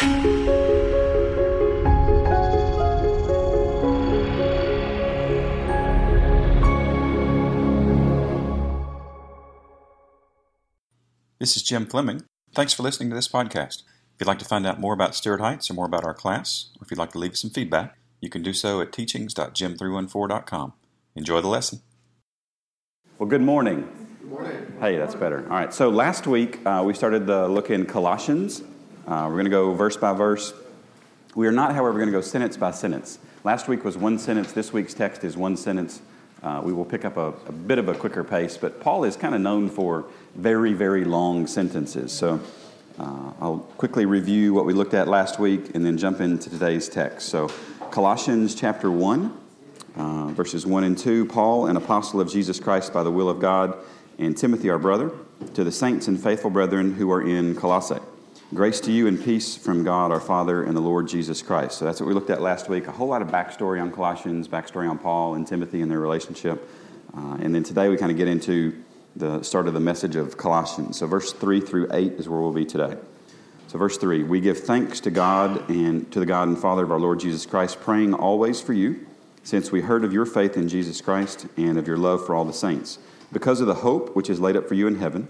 This is Jim Fleming. Thanks for listening to this podcast. If you'd like to find out more about Stuart Heights or more about our class, or if you'd like to leave us some feedback, you can do so at teachings.jim314.com. Enjoy the lesson. Well, good morning. Good morning. Hey, that's better. All right. So last week uh, we started the look in Colossians. Uh, we're going to go verse by verse. We are not, however, going to go sentence by sentence. Last week was one sentence. This week's text is one sentence. Uh, we will pick up a, a, bit of a quicker pace, but Paul is kind of known for very, very long sentences. So uh, I'll quickly review what we looked at last week and then jump into today's text. So, Colossians chapter 1, uh, verses 1 and 2 Paul, an apostle of Jesus Christ by the will of God, and Timothy, our brother, to the saints and faithful brethren who are in Colossae. Grace to you and peace from God our Father and the Lord Jesus Christ. So that's what we looked at last week. A whole lot of backstory on Colossians, backstory on Paul and Timothy and their relationship. Uh, and then today we kind of get into the start of the message of Colossians. So verse 3 through 8 is where we'll be today. So verse 3 We give thanks to God and to the God and Father of our Lord Jesus Christ, praying always for you, since we heard of your faith in Jesus Christ and of your love for all the saints, because of the hope which is laid up for you in heaven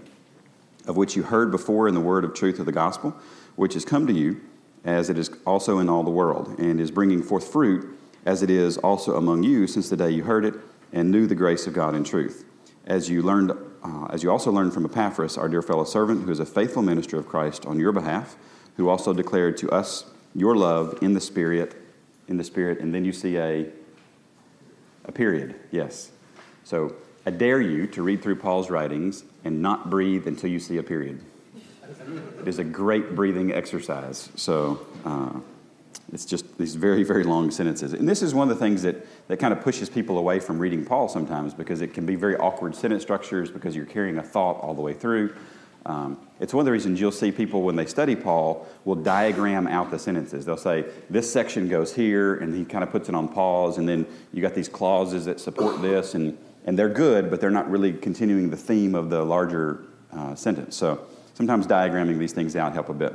of which you heard before in the word of truth of the gospel, which has come to you, as it is also in all the world, and is bringing forth fruit, as it is also among you since the day you heard it and knew the grace of God in truth. As you learned, uh, as you also learned from Epaphras, our dear fellow servant, who is a faithful minister of Christ on your behalf, who also declared to us your love in the Spirit, in the Spirit, and then you see a a period. Yes. So I dare you to read through Paul's writings and not breathe until you see a period. It is a great breathing exercise. So uh, it's just these very, very long sentences. And this is one of the things that, that kind of pushes people away from reading Paul sometimes because it can be very awkward sentence structures because you're carrying a thought all the way through. Um, it's one of the reasons you'll see people when they study Paul will diagram out the sentences. They'll say, this section goes here, and he kind of puts it on pause, and then you got these clauses that support this, and and they're good, but they're not really continuing the theme of the larger uh, sentence. So sometimes diagramming these things out help a bit.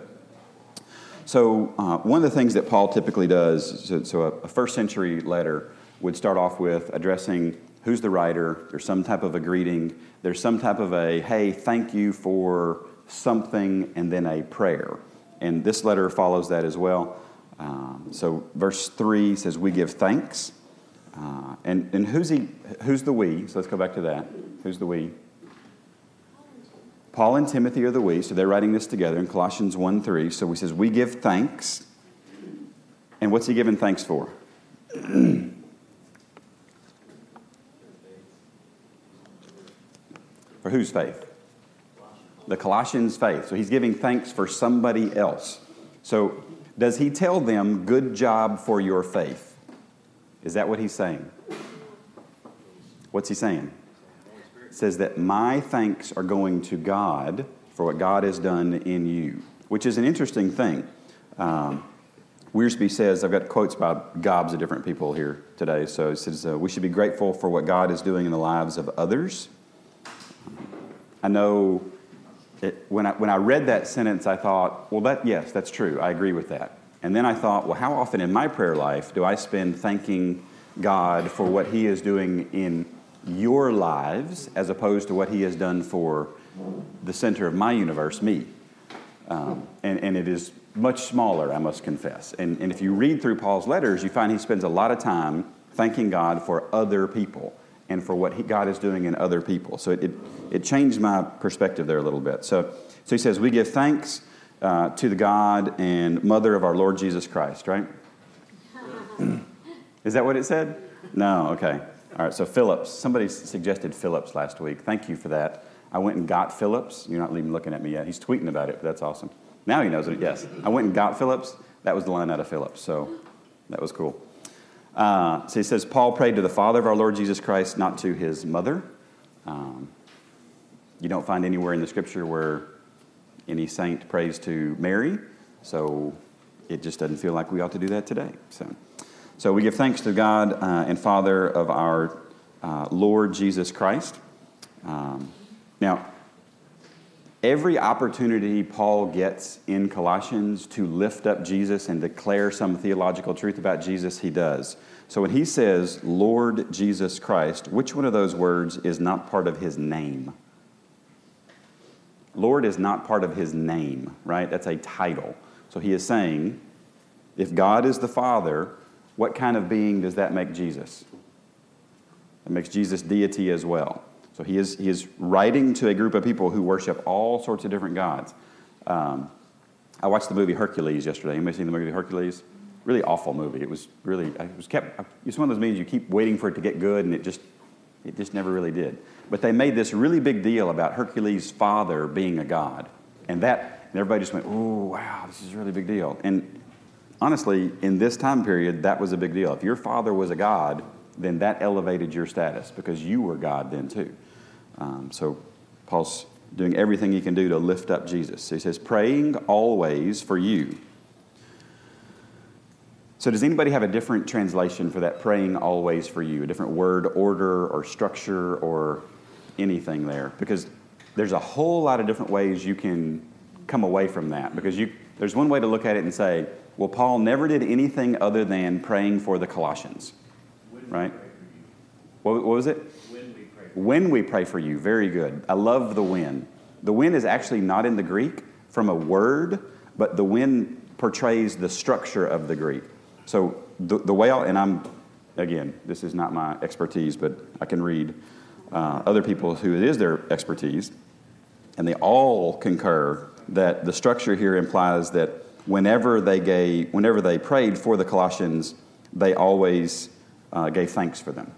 So uh, one of the things that Paul typically does, so, so a, a, first century letter would start off with addressing who's the writer. There's some type of a greeting. There's some type of a hey, thank you for something, and then a prayer. And this letter follows that as well. Um, so verse three says, "We give thanks." Uh, and and who's, he, who's the we? So let's go back to that. Who's the we? Paul and Timothy are the we, so they're writing this together in Colossians 1 3. So he says, We give thanks. And what's he giving thanks for? for whose faith? The Colossians' faith. So he's giving thanks for somebody else. So does he tell them, Good job for your faith? Is that what he's saying? What's he saying? It says that my thanks are going to God for what God has done in you, which is an interesting thing. Um, Wiersbe says, I've got quotes by gobs of different people here today. So he says, uh, We should be grateful for what God is doing in the lives of others. I know it, when, I, when I read that sentence, I thought, well, that, yes, that's true. I agree with that. And then I thought, well, how often in my prayer life do I spend thanking God for what He is doing in your lives as opposed to what He has done for the center of my universe, me? Um, and, and it is much smaller, I must confess. And, and if you read through Paul's letters, you find he spends a lot of time thanking God for other people and for what he, God is doing in other people. So it, it, it, changed my perspective there a little bit. So, so he says, We give thanks uh, to the God and mother of our Lord Jesus Christ, right? Is that what it said? No, okay. All right, so Phillips. Somebody suggested Phillips last week. Thank you for that. I went and got Phillips. You're not even looking at me yet. He's tweeting about it, but that's awesome. Now he knows it, yes. I went and got Phillips. That was the line out of Phillips, so that was cool. Uh, so he says, Paul prayed to the Father of our Lord Jesus Christ, not to his mother. Um, you don't find anywhere in the scripture where any saint prays to Mary, so it just doesn't feel like we ought to do that today. So, so we give thanks to God uh, and Father of our uh, Lord Jesus Christ. Um, now, every opportunity Paul gets in Colossians to lift up Jesus and declare some theological truth about Jesus, he does. So when he says, Lord Jesus Christ, which one of those words is not part of his name? Lord is not part of his name, right? That's a title. So he is saying, if God is the Father, what kind of being does that make Jesus? It makes Jesus deity as well. So he is, he is writing to a group of people who worship all sorts of different gods. Um, I watched the movie Hercules yesterday. Anybody seen the movie Hercules? Really awful movie. It was really, it was kept, it's one of those movies you keep waiting for it to get good and it just, it just never really did. But they made this really big deal about Hercules' father being a god. And that, and everybody just went, oh, wow, this is a really big deal. And honestly, in this time period, that was a big deal. If your father was a god, then that elevated your status because you were God then too. Um, so Paul's doing everything he can do to lift up Jesus. He says, praying always for you. So, does anybody have a different translation for that praying always for you? A different word order or structure or anything there? Because there's a whole lot of different ways you can come away from that. Because you, there's one way to look at it and say, well, Paul never did anything other than praying for the Colossians, right? What, what was it? When we pray for you. Very good. I love the when. The when is actually not in the Greek from a word, but the when portrays the structure of the Greek. So the, the way, I'll, and I'm, again, this is not my expertise, but I can read uh, other people who it is their expertise, and they all concur that the structure here implies that whenever they gave, whenever they prayed for the Colossians, they always uh, gave thanks for them.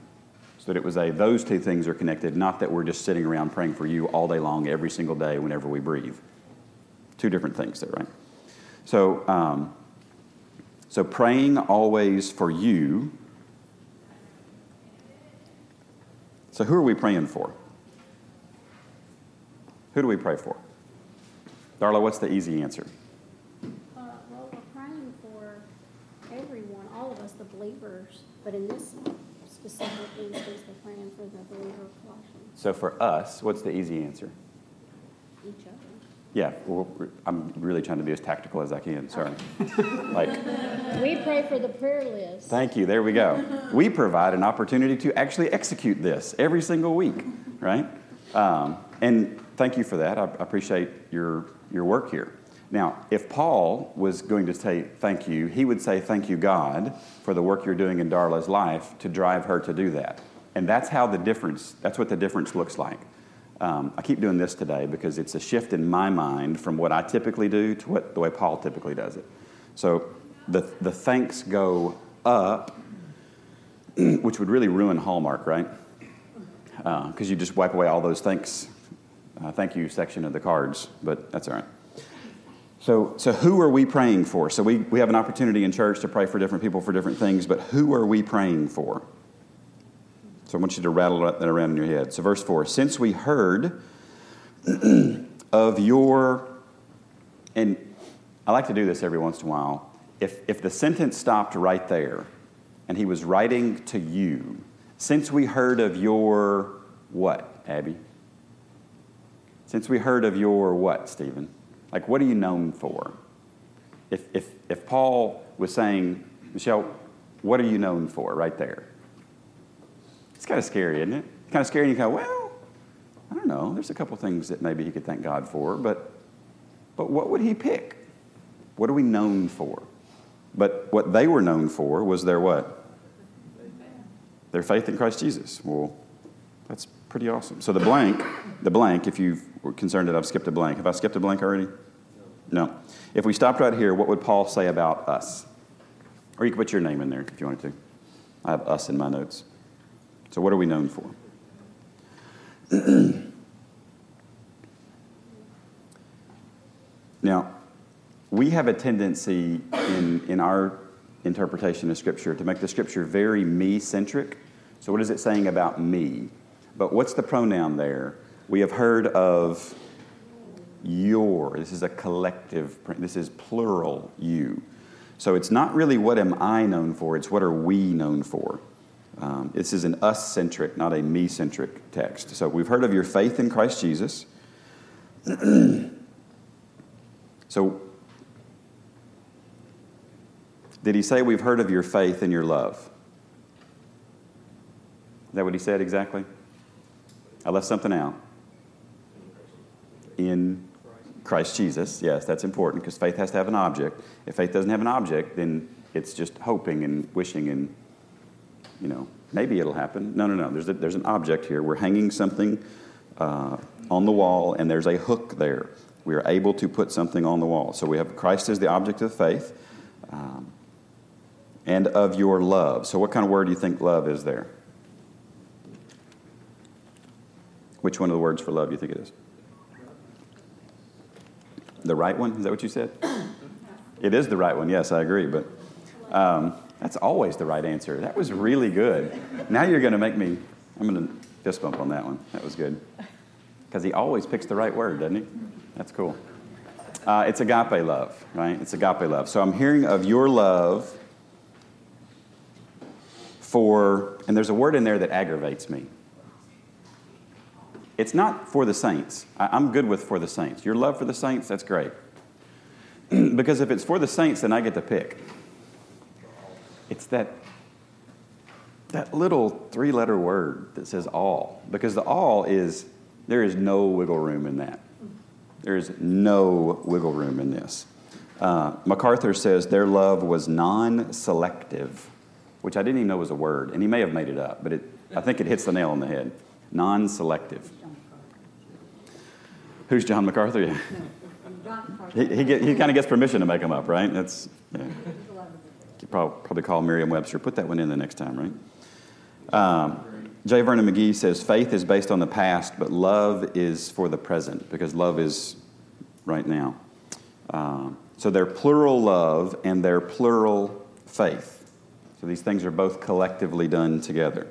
So that it was a those two things are connected, not that we're just sitting around praying for you all day long, every single day, whenever we breathe. Two different things there, right? So, um, so praying always for you. So, who are we praying for? Who do we pray for? Darla, what's the easy answer? Uh, well, we're praying for everyone, all of us, the believers, but in this specific instance, we're praying for the believer of Colossians, So, for us, what's the easy answer? each other. Yeah, I'm really trying to be as tactical as I can. Sorry. like, We pray for the prayer list. thank you. There we go. We provide an opportunity to actually execute this every single week, right? Um, and thank you for that. I I appreciate your your work here. Now, if Paul was going to say thank you, he would say thank you, God, for the work you're doing in Darla's life to drive her to do that. And that's how the difference. That's what the difference looks like. Um, I keep doing this today because it's a shift in my mind from what I typically do to what the way Paul typically does it. So the, the thanks go up, which would really ruin Hallmark, right? Because uh, you just wipe away all those thanks, uh, thank you section of the cards, but that's all right. So, so who are we praying for? So we, we have an opportunity in church to pray for different people for different things, but who are we praying for? So I want you to rattle that around in your head. So, verse 4 Since we heard of your, and I like to do this every once in a while. If, if the sentence stopped right there and he was writing to you, since we heard of your what, Abby? Since we heard of your what, Stephen? Like, what are you known for? If, if, if Paul was saying, Michelle, what are you known for right there? It's kind of scary, isn't it? It's kind of scary, and you go, well, I don't know. There's a couple things that maybe he could thank God for, but, but what would he pick? What are we known for? But what they were known for was their what? Their faith in Christ Jesus. Well, that's pretty awesome. So the blank, the blank, if you were concerned that I've skipped a blank, have I skipped a blank already? No. If we stopped right here, what would Paul say about us? Or you could put your name in there if you wanted to. I have us in my notes. So, what are we known for? now, we have a tendency in, in our interpretation of Scripture to make the Scripture very me centric. So, what is it saying about me? But what's the pronoun there? We have heard of your. This is a collective, this is plural you. So, it's not really what am I known for, it's what are we known for. Um, this is an us centric, not a me centric text. So we've heard of your faith in Christ Jesus. so, did he say, We've heard of your faith and your love? Is that what he said exactly? I left something out. In Christ Jesus, yes, that's important because faith has to have an object. If faith doesn't have an object, then it's just hoping and wishing and, you know, maybe it'll happen. No, no, no. There's, a, there's an object here. We're hanging something uh, on the wall, and there's a hook there. We are able to put something on the wall. So we have Christ as the object of faith um, and of your love. So, what kind of word do you think love is there? Which one of the words for love do you think it is? The right one? Is that what you said? It is the right one. Yes, I agree. But um, that's always the right answer. That was really good. Now you're going to make me, I'm going to fist bump on that one. That was good. Because he always picks the right word, doesn't he? That's cool. Uh, it's agape love, right? It's agape love. So I'm hearing of your love for, and there's a word in there that aggravates me. It's not for the saints. I, am good with for the saints. Your love for the saints, that's great. because if it's for the saints, then I get to pick. It's that, that little three letter word that says all, because the all is, there is no wiggle room in that. There is no wiggle room in this. Uh, MacArthur says their love was non selective, which I didn't even know was a word, and he may have made it up, but it, I think it hits the nail on the head. Non selective. Who's John MacArthur? Yeah. He, he, he kind of gets permission to make them up, right? That's, yeah. You probably, call Merriam Webster. Put that one in the next time, right? Um, J. Vernon McGee says faith is based on the past, but love is for the present because love is right now. Um, so they're plural love and they're plural faith. So these things are both collectively done together.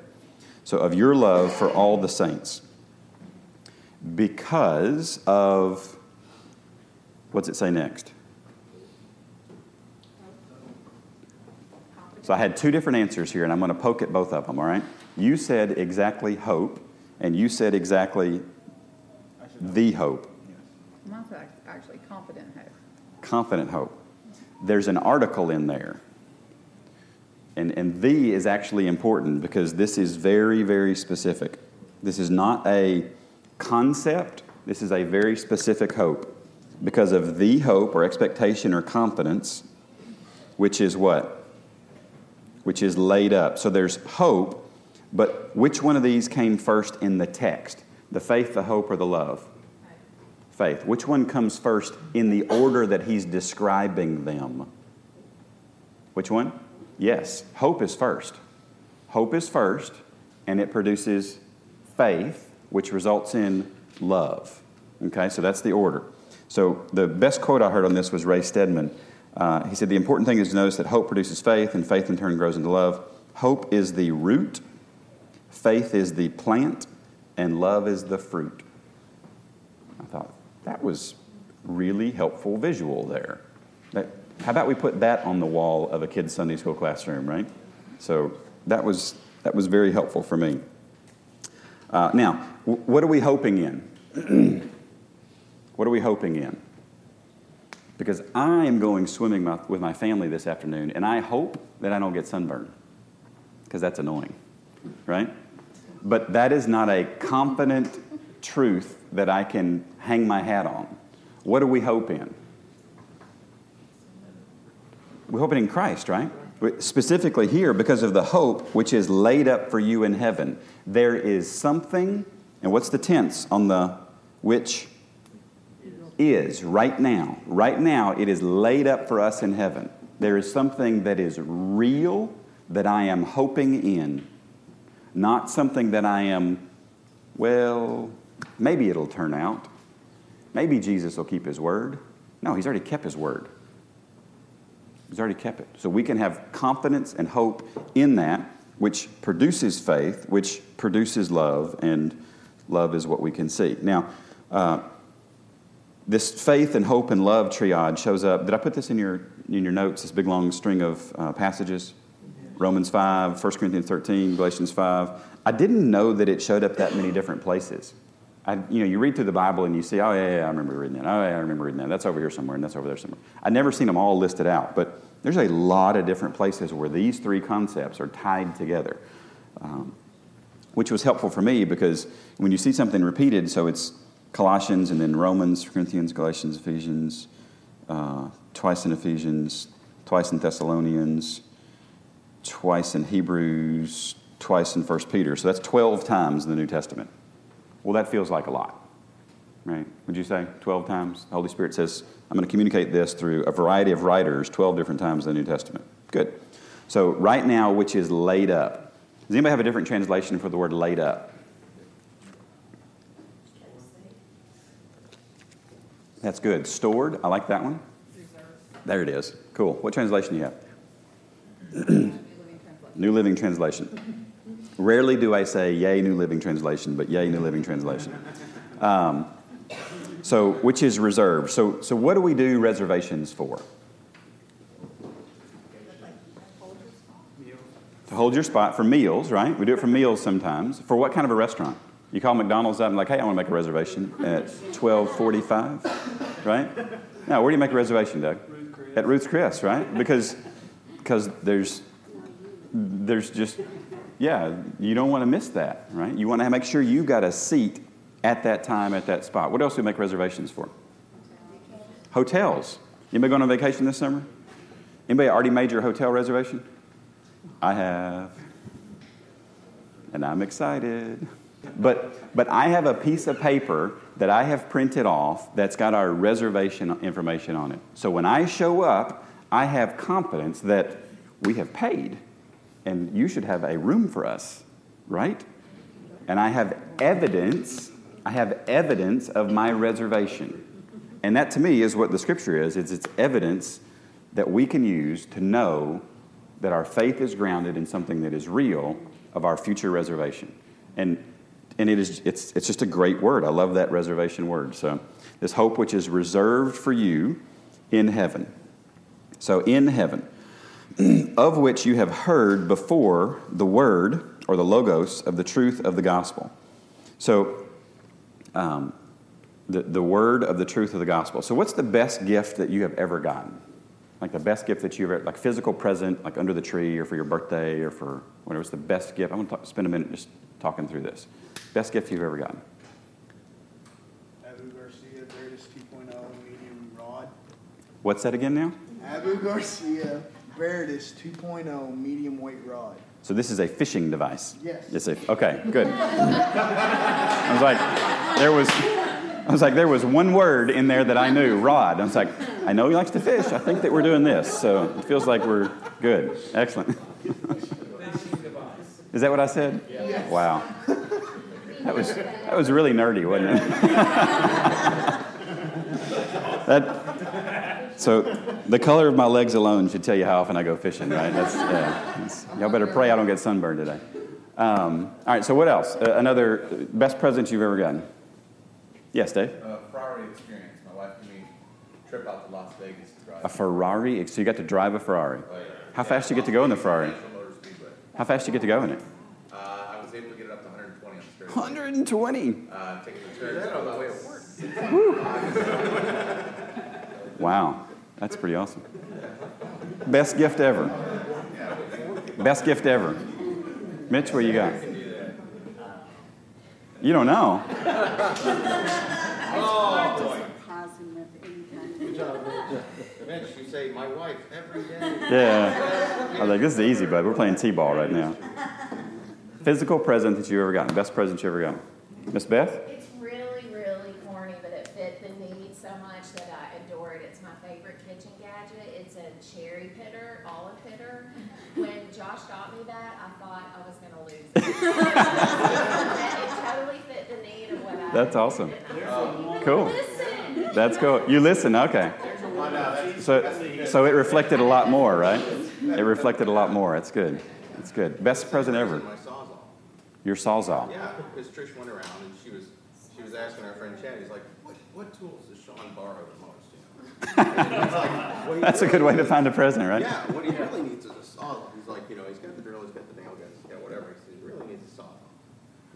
So, of your love for all the saints, because of what's it say next? So I had two different answers here, and I'm going to poke at both of them, all right? You said exactly hope, and you said exactly the hope. Mine's actually confident hope. Confident hope. There's an article in there. And, and the is actually important because this is very, very specific. This is not a concept, this is a very specific hope. Because of the hope or expectation or confidence, which is what? Which is laid up. So there's hope, but which one of these came first in the text? The faith, the hope, or the love? Faith. Which one comes first in the order that he's describing them? Which one? Yes, hope is first. Hope is first, and it produces faith, which results in love. Okay, so that's the order. So the best quote I heard on this was Ray Stedman. Uh, he said the important thing is to notice that hope produces faith, and faith in turn grows into love. Hope is the root, faith is the plant, and love is the fruit. I thought that was really helpful visual there. That, how about we put that on the wall of a kid's Sunday school classroom, right? So that was that was very helpful for me. Uh, now, w- what are we hoping in? what are we hoping in? Because I am going swimming my, with my family this afternoon, and I hope that I don't get sunburned because that's annoying, right? But that is not a confident truth that I can hang my hat on. What do we hope in? We hope in Christ, right? Specifically here, because of the hope which is laid up for you in heaven. There is something, and what's the tense on the which is right now. Right now, it is laid up for us in heaven. There is something that is real that I am hoping in, not something that I am, well, maybe it'll turn out. Maybe Jesus will keep his word. No, he's already kept his word. He's already kept it. So we can have confidence and hope in that, which produces faith, which produces love, and love is what we can see. Now, uh, this faith and hope and love triad shows up. Did I put this in your, in your notes, this big long string of uh, passages? Romans 5, 1 Corinthians 13, Galatians 5. I didn't know that it showed up that many different places. I, you know, you read through the Bible and you see, oh, yeah, yeah, I remember reading that. Oh, yeah, I remember reading that. That's over here somewhere, and that's over there somewhere. I've never seen them all listed out, but there's a lot of different places where these three concepts are tied together, um, which was helpful for me because when you see something repeated, so it's Colossians and then Romans, Corinthians, Galatians, Ephesians, uh, twice in Ephesians, twice in Thessalonians, twice in Hebrews, twice in 1 Peter. So that's 12 times in the New Testament. Well, that feels like a lot, right? Would you say 12 times? The Holy Spirit says, I'm going to communicate this through a variety of writers 12 different times in the New Testament. Good. So, right now, which is laid up. Does anybody have a different translation for the word laid up? That's good. Stored, I like that one. There it is. Cool. What translation do you have? New Living Translation. Rarely do I say, Yay, New Living Translation, but Yay, New Living Translation. Um, so, which is reserved. So, so, what do we do reservations for? To hold your spot for meals, right? We do it for meals sometimes. For what kind of a restaurant? You call McDonald's up and like, hey, I want to make a reservation at 1245, right? Now, where do you make a reservation, Doug? At Ruth's Chris, right? Because because there's there's just yeah, you don't want to miss that, right? You want to make sure you've got a seat at that time at that spot. What else do we make reservations for? Hotels. Anybody going on vacation this summer? Anybody already made your hotel reservation? I have. And I'm excited. But, but I have a piece of paper that I have printed off that's got our reservation information on it. So when I show up, I have confidence that we have paid and you should have a room for us, right? And I have evidence, I have evidence of my reservation. And that to me is what the scripture is. It's, it's evidence that we can use to know that our faith is grounded in something that is real of our future reservation. And, and it is, it's, it's just a great word. I love that reservation word. So, this hope which is reserved for you in heaven. So, in heaven. of which you have heard before the word or the logos of the truth of the gospel. So, um, the, the word of the truth of the gospel. So, what's the best gift that you have ever gotten? Like the best gift that you've ever, like physical present, like under the tree or for your birthday or for whatever. It's the best gift. I'm going to spend a minute just talking through this. Best gift you've ever gotten. Abu Garcia, Veritas 2.0 medium rod. What's that again now? Abu Garcia, Veritas 2.0 medium weight rod. So this is a fishing device. Yes. It's a, okay, good. I was like, there was, I was like, there was one word in there that I knew, rod. I was like, I know he likes to fish. I think that we're doing this, so it feels like we're good. Excellent. is that what I said? Yes. Wow. That was that was really nerdy, wasn't it? that so the color of my legs alone should tell you how often I go fishing, right? That's, yeah, that's, y'all better pray I don't get sunburned today. Um, all right, so what else? Uh, another best present you've ever gotten? Yes, Dave? A Ferrari experience. My wife and me trip out to Las Vegas to drive. A Ferrari? So you got to drive a Ferrari. Oh, yeah. How fast do you get to go in the Ferrari? National Motor Speedway. How fast do you get to go in it? 120. Uh, wow, that's pretty awesome. Best gift ever. Best gift ever. Mitch, what you got? You don't know. oh, Mitch, you say my wife every day. Yeah. I was like, this is easy, bud. We're playing t-ball right now. Physical present that you've ever gotten. Best present you've ever gotten. Miss Beth? It's really, really corny, but it fit the need so much that I adore it. It's my favorite kitchen gadget. It's a cherry pitter, olive pitter. When Josh got me that, I thought I was going to lose it. it totally fit the need of what I That's awesome. needed. Cool. Listen. That's cool. You listen, okay. So, so it reflected a lot more, right? It reflected a lot more. That's good. That's good. Best present ever. My sawzall. Your sawzall. Yeah, because Trish went around and she was she was asking our friend Chad. He's like, what what tools does Sean borrow the most? You know? And he's like, what he That's a good way to find a present, right? Yeah, what he really needs is a sawzall. He's like, you know, he's got the drill, he's got the nail gun, he's got whatever. He says, really needs a sawzall.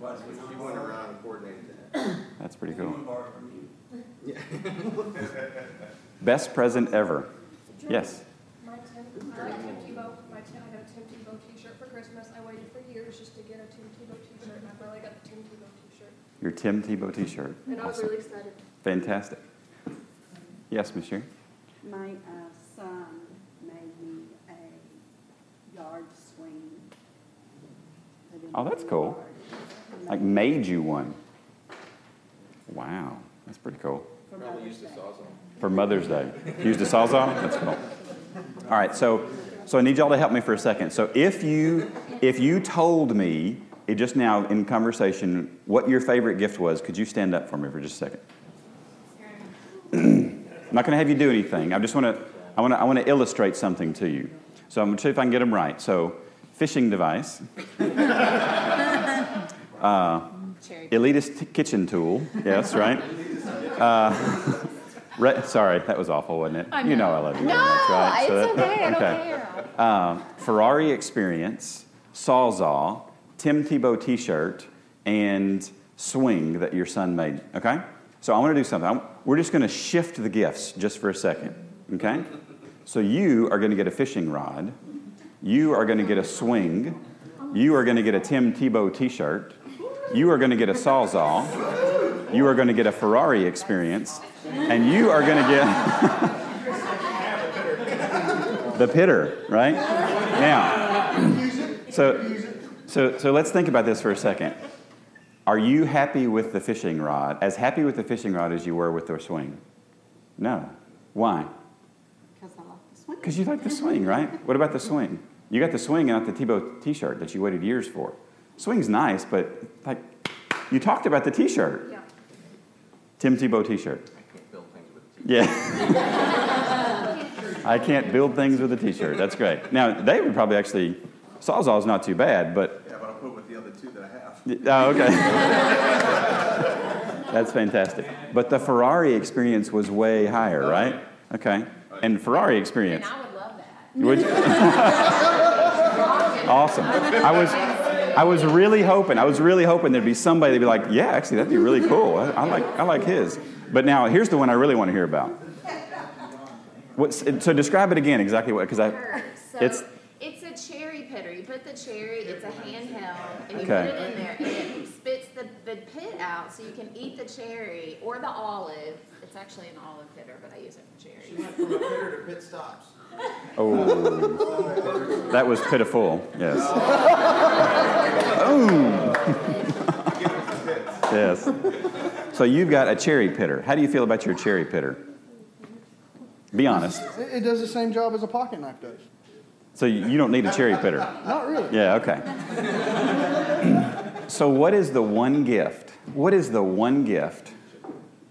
So she went around and coordinated that. That's pretty cool. Best present ever. Yes. My Tim, I like Tim Tebow, my Tim, I got a Tim Tebow t-shirt for Christmas, I waited just to get a Tim Tebow t-shirt, and I finally got the Tim Tebow t-shirt, Your Tim Tebow T-shirt. and I was Awesome. really excited. Fantastic. Yes, Miss Sherry? My uh, son made me a yard swing. Oh, that's cool. yard. Like made you one. Wow, that's pretty cool. For Probably Mother's used a Day. sawzall. For Mother's Day. Used a sawzall? That's cool. All right, so so I need y'all to help me for a second. So if you if you told me it just now in conversation what your favorite gift was, could you stand up for me for just a second? I'm not going to have you do anything. I just want to I want to I want to illustrate something to you. So I'm going to see if I can get them right. So fishing device. Uh, elitist kitchen tool. Yes, right. Uh, re- sorry, that was awful, wasn't it? You know I love you very much, right? it's So that- okay, I don't care. Uh, Ferrari experience, Sawzall, Tim Tebow T-shirt, and swing that your son made. Okay. So I want to do something. I'm- we're just going to shift the gifts just for a second. Okay. So you are going to get a fishing rod. You are going to get a swing. You are going to get a Tim Tebow T-shirt. You are going to get a Sawzall. You are going to get a Ferrari experience, and you are going to get the pitter, right? Now, so, so, so let's think about this for a second. Are you happy with the fishing rod? As happy with the fishing rod as you were with the swing? No. Why? Because I like the swing. Because you like the swing, right? What about the swing? You got the swing and not the Tebow T-shirt that you waited years for. Swing's nice, but like you talked about the T-shirt. Yeah. Tim Tebow T-shirt. I can't build things with teeth. Yeah. I can't build things with a T-shirt. That's great. Now they would probably actually Sawzall's not too bad, but Yeah, but I'll put with the other two that I have. oh, okay. That's fantastic. But the Ferrari experience was way higher, right? Okay. And Ferrari experience. And experience. I would love that. Would you? awesome. I was, I was really hoping. I was really hoping there'd be somebody that'd be like, "Yeah, actually, that'd be really cool. I, I like, I like his." But now, here's the one I really want to hear about. What's, so describe it again exactly what? Because I, Sure. So it's it's, a cherry pitter. You put the cherry, it's a handheld, and you Okay. put it in there, and it spits the, the pit out so you can eat the cherry or the olive. It's actually an olive pitter, but I use it for cherries. Went from a pitter to pit stops. Oh, that was pitiful. Yes. Oh. yes. So you've got a cherry pitter. How do you feel about your cherry pitter? Be honest. It, it does the same job as a pocket knife does. So you you don't need a cherry pitter. Not really. Yeah, okay. so, what is the one gift? What is the one gift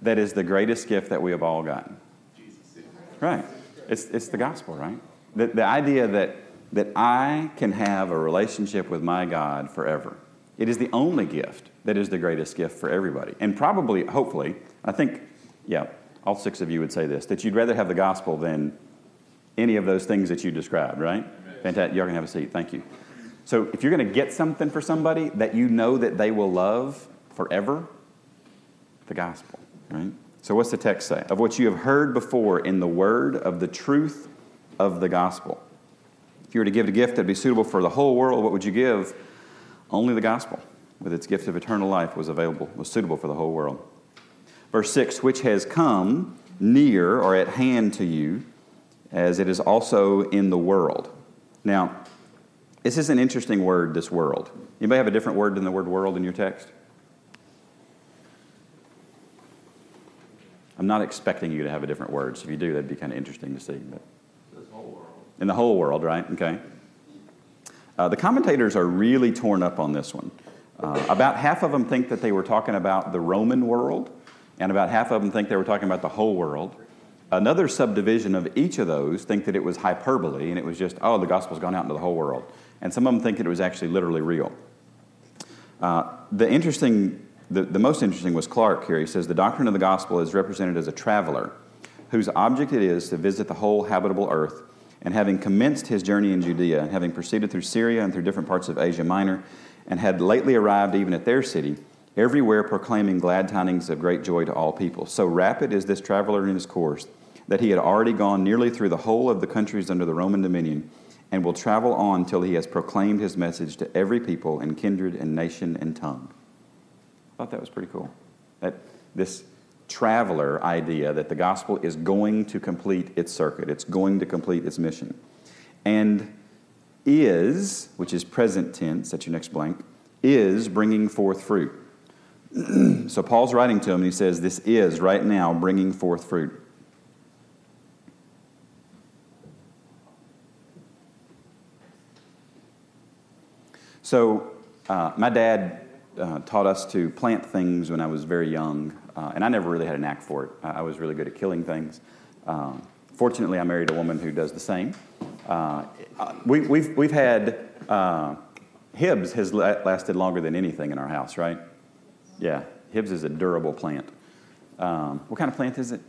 that is the greatest gift that we have all gotten? Jesus. Right. It's, it's the gospel, right? The, the idea that, that I can have a relationship with my God forever. It is the only gift that is the greatest gift for everybody. And probably, hopefully, I think, yeah, all six of you would say this that you'd rather have the gospel than any of those things that you described, right? Fantastic. Y'all can have a seat. Thank you. So, if you're going to get something for somebody that you know that they will love forever, the gospel, right? So, what's the text say? Of what you have heard before in the word of the truth of the gospel. If you were to give a gift that'd be suitable for the whole world, what would you give? Only the gospel, with its gift of eternal life, was available, was suitable for the whole world. Verse 6 which has come near or at hand to you, as it is also in the world. Now, this is an interesting word, this world. Anybody have a different word than the word world in your text? I'm not expecting you to have a different word, so if you do, that'd be kind of interesting to see. But in the whole world, right? Okay. Uh, the commentators are really torn up on this one. Uh, about half of them think that they were talking about the Roman world, and about half of them think they were talking about the whole world. Another subdivision of each of those think that it was hyperbole, and it was just, oh, the gospel's gone out into the whole world. And some of them think that it was actually literally real. Uh, the interesting, the, the most interesting was Clark here. He says the doctrine of the gospel is represented as a traveler whose object it is to visit the whole habitable earth. And having commenced his journey in Judea, and having proceeded through Syria and through different parts of Asia Minor, and had lately arrived even at their city, everywhere proclaiming glad tidings of great joy to all people. So rapid is this traveler in his course that he had already gone nearly through the whole of the countries under the Roman dominion and will travel on till he has proclaimed his message to every people and kindred and nation and tongue. Thought that was pretty cool. That this traveler idea that the gospel is going to complete its circuit, it's going to complete its mission. And is, which is present tense, that's your next blank, is bringing forth fruit. so Paul's writing to him and he says, This is right now bringing forth fruit. So, uh, my dad uh, taught us to plant things when I was very young, uh, and I never really had a knack for it. I was really good at killing things. Um, fortunately, I married a woman who does the same. Uh, we, have we've, we've had uh, Hibbs has lasted longer than anything in our house, right? Yeah, Hibbs is a durable plant. Um, what kind of plant is it?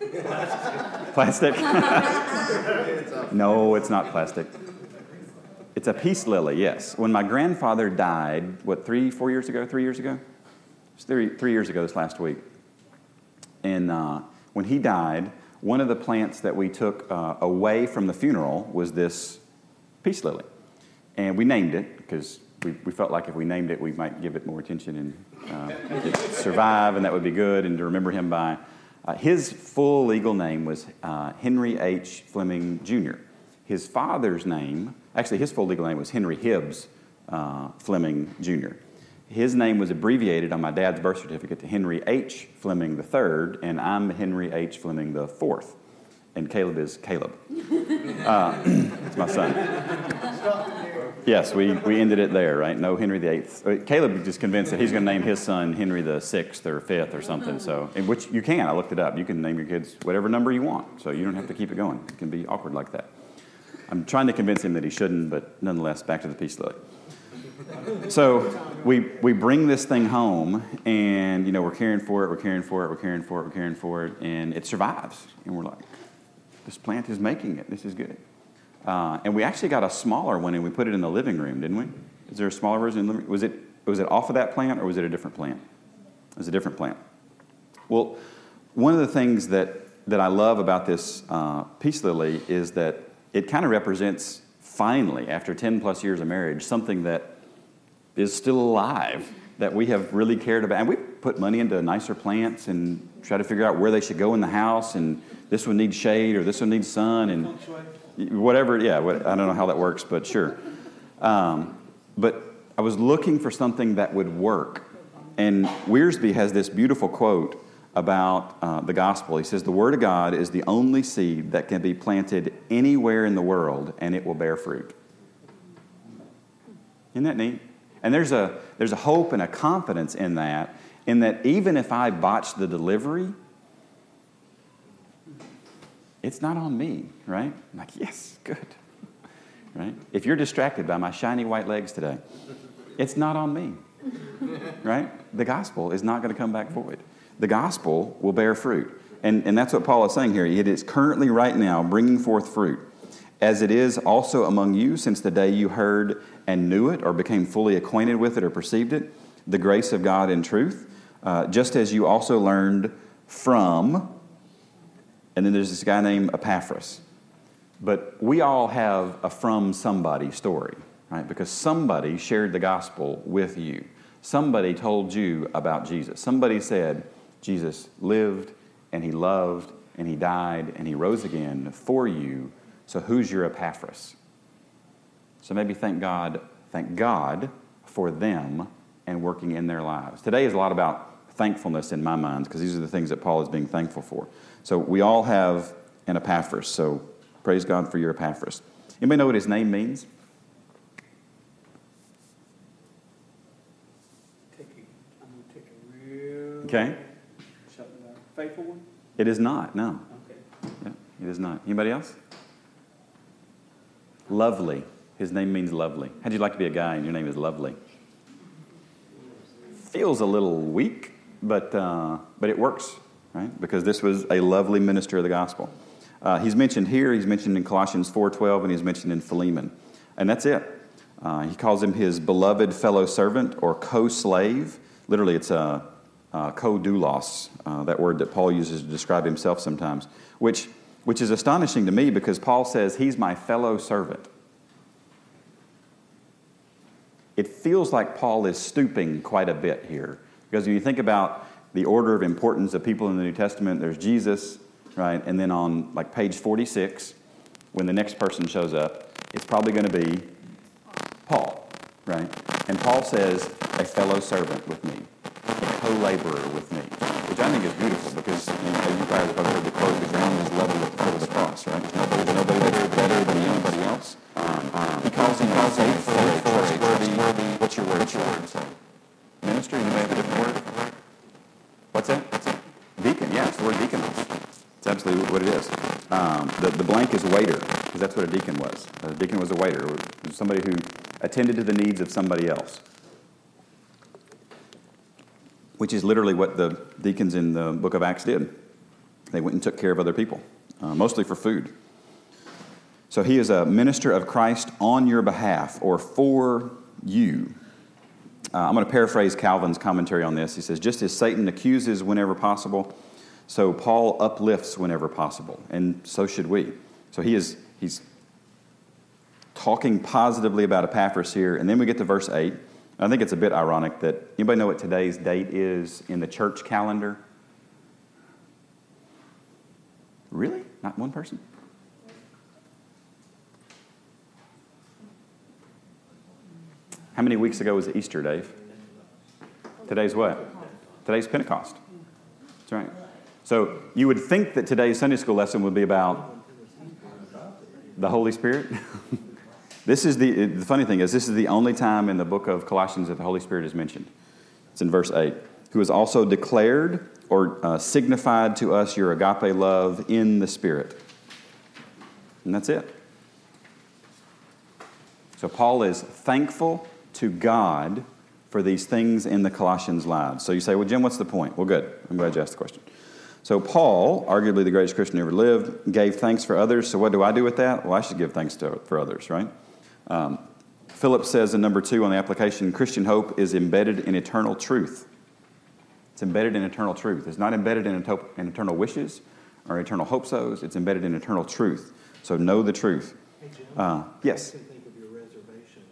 plastic? no, it's not plastic. It's a peace lily, yes. When my grandfather died, what, three, four years ago, three years ago? Three, three years ago this last week. And uh, when he died, one of the plants that we took uh, away from the funeral was this peace lily. And we named it because we, we felt like if we named it, we might give it more attention and uh, survive, and that would be good, and to remember him by. Uh, his full legal name was uh, Henry H. Fleming Jr. His father's name, actually, his full legal name was Henry Hibbs uh, Fleming Jr. His name was abbreviated on my dad's birth certificate to Henry H. Fleming III, and I'm Henry H. Fleming IV. And Caleb is Caleb. Uh, it's my son. Yes, we, we ended it there, right? No Henry VIII. Uh, Caleb just convinced that he's going to name his son Henry the Sixth or Fifth or something. So, which you can. I looked it up. You can name your kids whatever number you want. So you don't have to keep it going. It can be awkward like that. I'm trying to convince him that he shouldn't, but nonetheless, back to the peace lily. So we, we bring this thing home, and you know we're caring for it, we're caring for it, we're caring for it, we're caring for it, and it survives. And we're like, this plant is making it. This is good. Uh, and we actually got a smaller one, and we put it in the living room, didn't we? Is there a smaller version? Was it was it off of that plant, or was it a different plant? It was a different plant. Well, one of the things that that I love about this uh, peace lily is that it kind of represents finally, after 10 plus years of marriage, something that is still alive that we have really cared about. And we put money into nicer plants and try to figure out where they should go in the house, and this one needs shade or this one needs sun, and whatever. Yeah, what, I don't know how that works, but sure. Um, but I was looking for something that would work. And Wiersbe has this beautiful quote about uh, the gospel. He says, The Word of God is the only seed that can be planted anywhere in the world and it will bear fruit. Isn't that neat? And there's a, there's a hope and a confidence in that, in that even if I botch the delivery, it's not on me, right? I'm like, yes, good. Right? If you're distracted by my shiny white legs today, it's not on me. Right? The gospel is not going to come back void the gospel will bear fruit. And, and that's what Paul is saying here. It is currently, right now, bringing forth fruit, as it is also among you since the day you heard and knew it, or became fully acquainted with it, or perceived it, the grace of God in truth, uh, just as you also learned from, and then there's this guy named Epaphras. But we all have a from somebody story, right? Because somebody shared the gospel with you. Somebody told you about Jesus. Somebody said, Jesus lived and he loved and he died and he rose again for you. So who's your Epaphras? So maybe thank God, thank God for them and working in their lives. Today is a lot about thankfulness in my mind because these are the things that Paul is being thankful for. So we all have an Epaphras. So praise God for your Epaphras. Anybody know what his name means? Okay faithful one? It is not, no. Okay. Yeah, it is not. Anybody else? Lovely. His name means lovely. How'd you like to be a guy and your name is lovely? Feels a little weak, but, uh, but it works, right? Because this was a lovely minister of the gospel. Uh, he's mentioned here, he's mentioned in Colossians 4.12, and he's mentioned in Philemon. And that's it. Uh, he calls him his beloved fellow servant or co slave. Literally, it's a, co doulos, uh, that word that Paul uses to describe himself sometimes, which, which is astonishing to me because Paul says he's my fellow servant. It feels like Paul is stooping quite a bit here because when you think about the order of importance of people in the New Testament, there's Jesus, right? And then on like page 46, when the next person shows up, it's probably going to be Paul, right? And Paul says, a fellow servant with me, a co laborer with me, which I think is beautiful because you, know, you probably have heard the quote, the ground is level at the foot of the cross, right? There's nobody, better, better than anybody else. He calls him faithful, trustworthy. What's your word? What's your word say? You may have a different word? What's that? What's that? Deacon, yeah, it's the word diakonos. It's absolutely what it is. Um, the, the blank is waiter, because that's what a deacon was. A deacon was a waiter, somebody who attended to the needs of somebody else, which is literally what the deacons in the book of Acts did. They went and took care of other people, uh, mostly for food. So he is a minister of Christ on your behalf or for you. Uh, I'm going to paraphrase Calvin's commentary on this. He says, Just as Satan accuses whenever possible, so Paul uplifts whenever possible, and so should we. So he is he's talking positively about Epaphras here, and then we get to verse 8. I think it's a bit ironic that anybody know what today's date is in the church calendar? Really? Not one person? How many weeks ago was Easter, Dave? Today's what? Today's Pentecost. That's right. So you would think that today's Sunday school lesson would be about the Holy Spirit. this is the, the funny thing is, this is the only time in the book of Colossians that the Holy Spirit is mentioned. It's in verse 8. Who has also declared or uh, signified to us your agape love in the Spirit. And that's it. So Paul is thankful to God for these things in the Colossians' lives. So you say, well, Jim, what's the point? Well, good. I'm glad you asked the question. So Paul, arguably the greatest Christian who ever lived, gave thanks for others. So what do I do with that? Well, I should give thanks to, for others, right? Um, Philip says in number two on the application, Christian hope is embedded in eternal truth. It's embedded in eternal truth. It's not embedded in, in eternal wishes or eternal hope so's. It's embedded in eternal truth. So know the truth. Hey, Jim, uh, yes. Think of your reservation.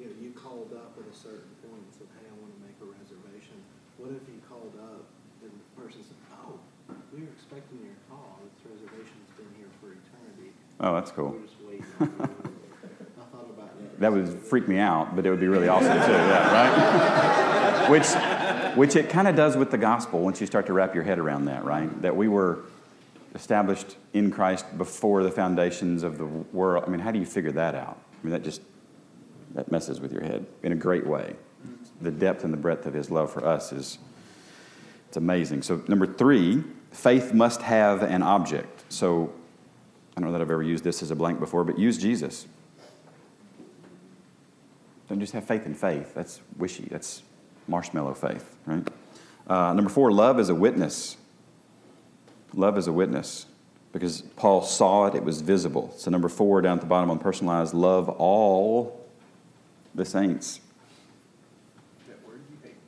You know, you called up at a certain point and said, "Hey, I want to make a reservation." What if you called up and the person said, "Oh, we were expecting your call. This reservation's been here for eternity." Oh, that's cool. We're just waiting. I thought about that. Would freak me out, but it would be really awesome too. Yeah, right. which, which it kind of does with the gospel once you start to wrap your head around that, right? That we were established in Christ before the foundations of the world. I mean, how do you figure that out? I mean, that just that messes with your head in a great way. The depth and the breadth of His love for us is it's amazing. So number three, faith must have an object. So I don't know that I've ever used this as a blank before, but use Jesus. Don't just have faith in faith. That's wishy. That's marshmallow faith, right? Uh, number four, love is a witness. Love is a witness because Paul saw it, it was visible. So, number four, down at the bottom on personalized, love all the saints.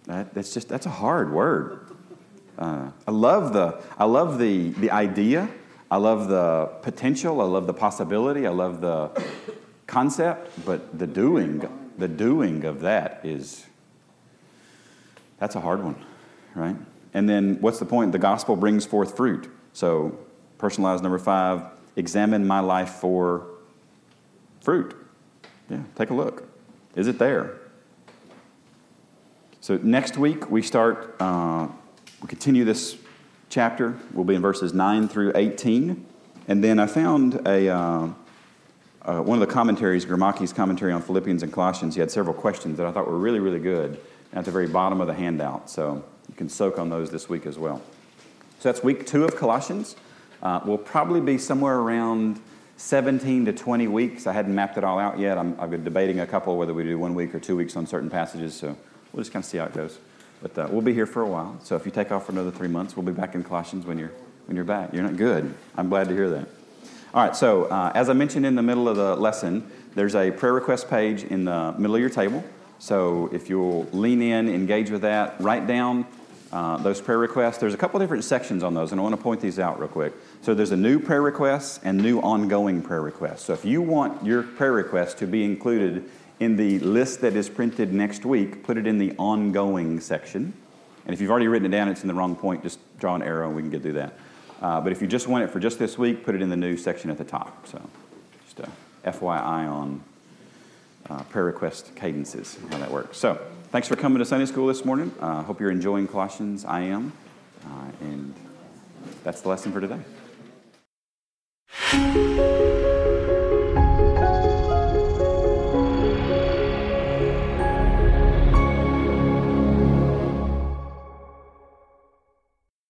That, that's just, that's a hard word. Uh, I love, the, I love the, the idea. I love the potential. I love the possibility. I love the concept. But the doing, the doing of that is, that's a hard one, right? And then what's the point? The gospel brings forth fruit. So, personalized number five, examine my life for fruit. Yeah, take a look. Is it there? So, next week we start, uh, we continue this chapter. We'll be in verses 9 through 18. And then I found a, uh, uh, one of the commentaries, Grimaki's commentary on Philippians and Colossians. He had several questions that I thought were really, really good at the very bottom of the handout. So, you can soak on those this week as well. So that's week two of Colossians. Uh, we'll probably be somewhere around 17 to 20 weeks. I hadn't mapped it all out yet. I'm, I've been debating a couple whether we do one week or two weeks on certain passages, so we'll just kind of see how it goes. But uh, we'll be here for a while. So if you take off for another three months, we'll be back in Colossians when you're, when you're back. You're not good. I'm glad to hear that. All right, so uh, as I mentioned in the middle of the lesson, There's a prayer request page in the middle of your table. So if you'll lean in, engage with that, write down uh, those prayer requests. There's a couple different sections on those, and I want to point these out real quick. So there's a new prayer request and new ongoing prayer request. So if you want your prayer request to be included in the list that is printed next week, put it in the ongoing section. And if you've already written it down, it's in the wrong point, just draw an arrow and we can get through that. Uh, but if you just want it for just this week, put it in the new section at the top. So just a FYI on uh, prayer request cadences, how that works. So thanks for coming to Sunday school this morning. I uh, hope you're enjoying Colossians. I am. Uh, and that's the lesson for today.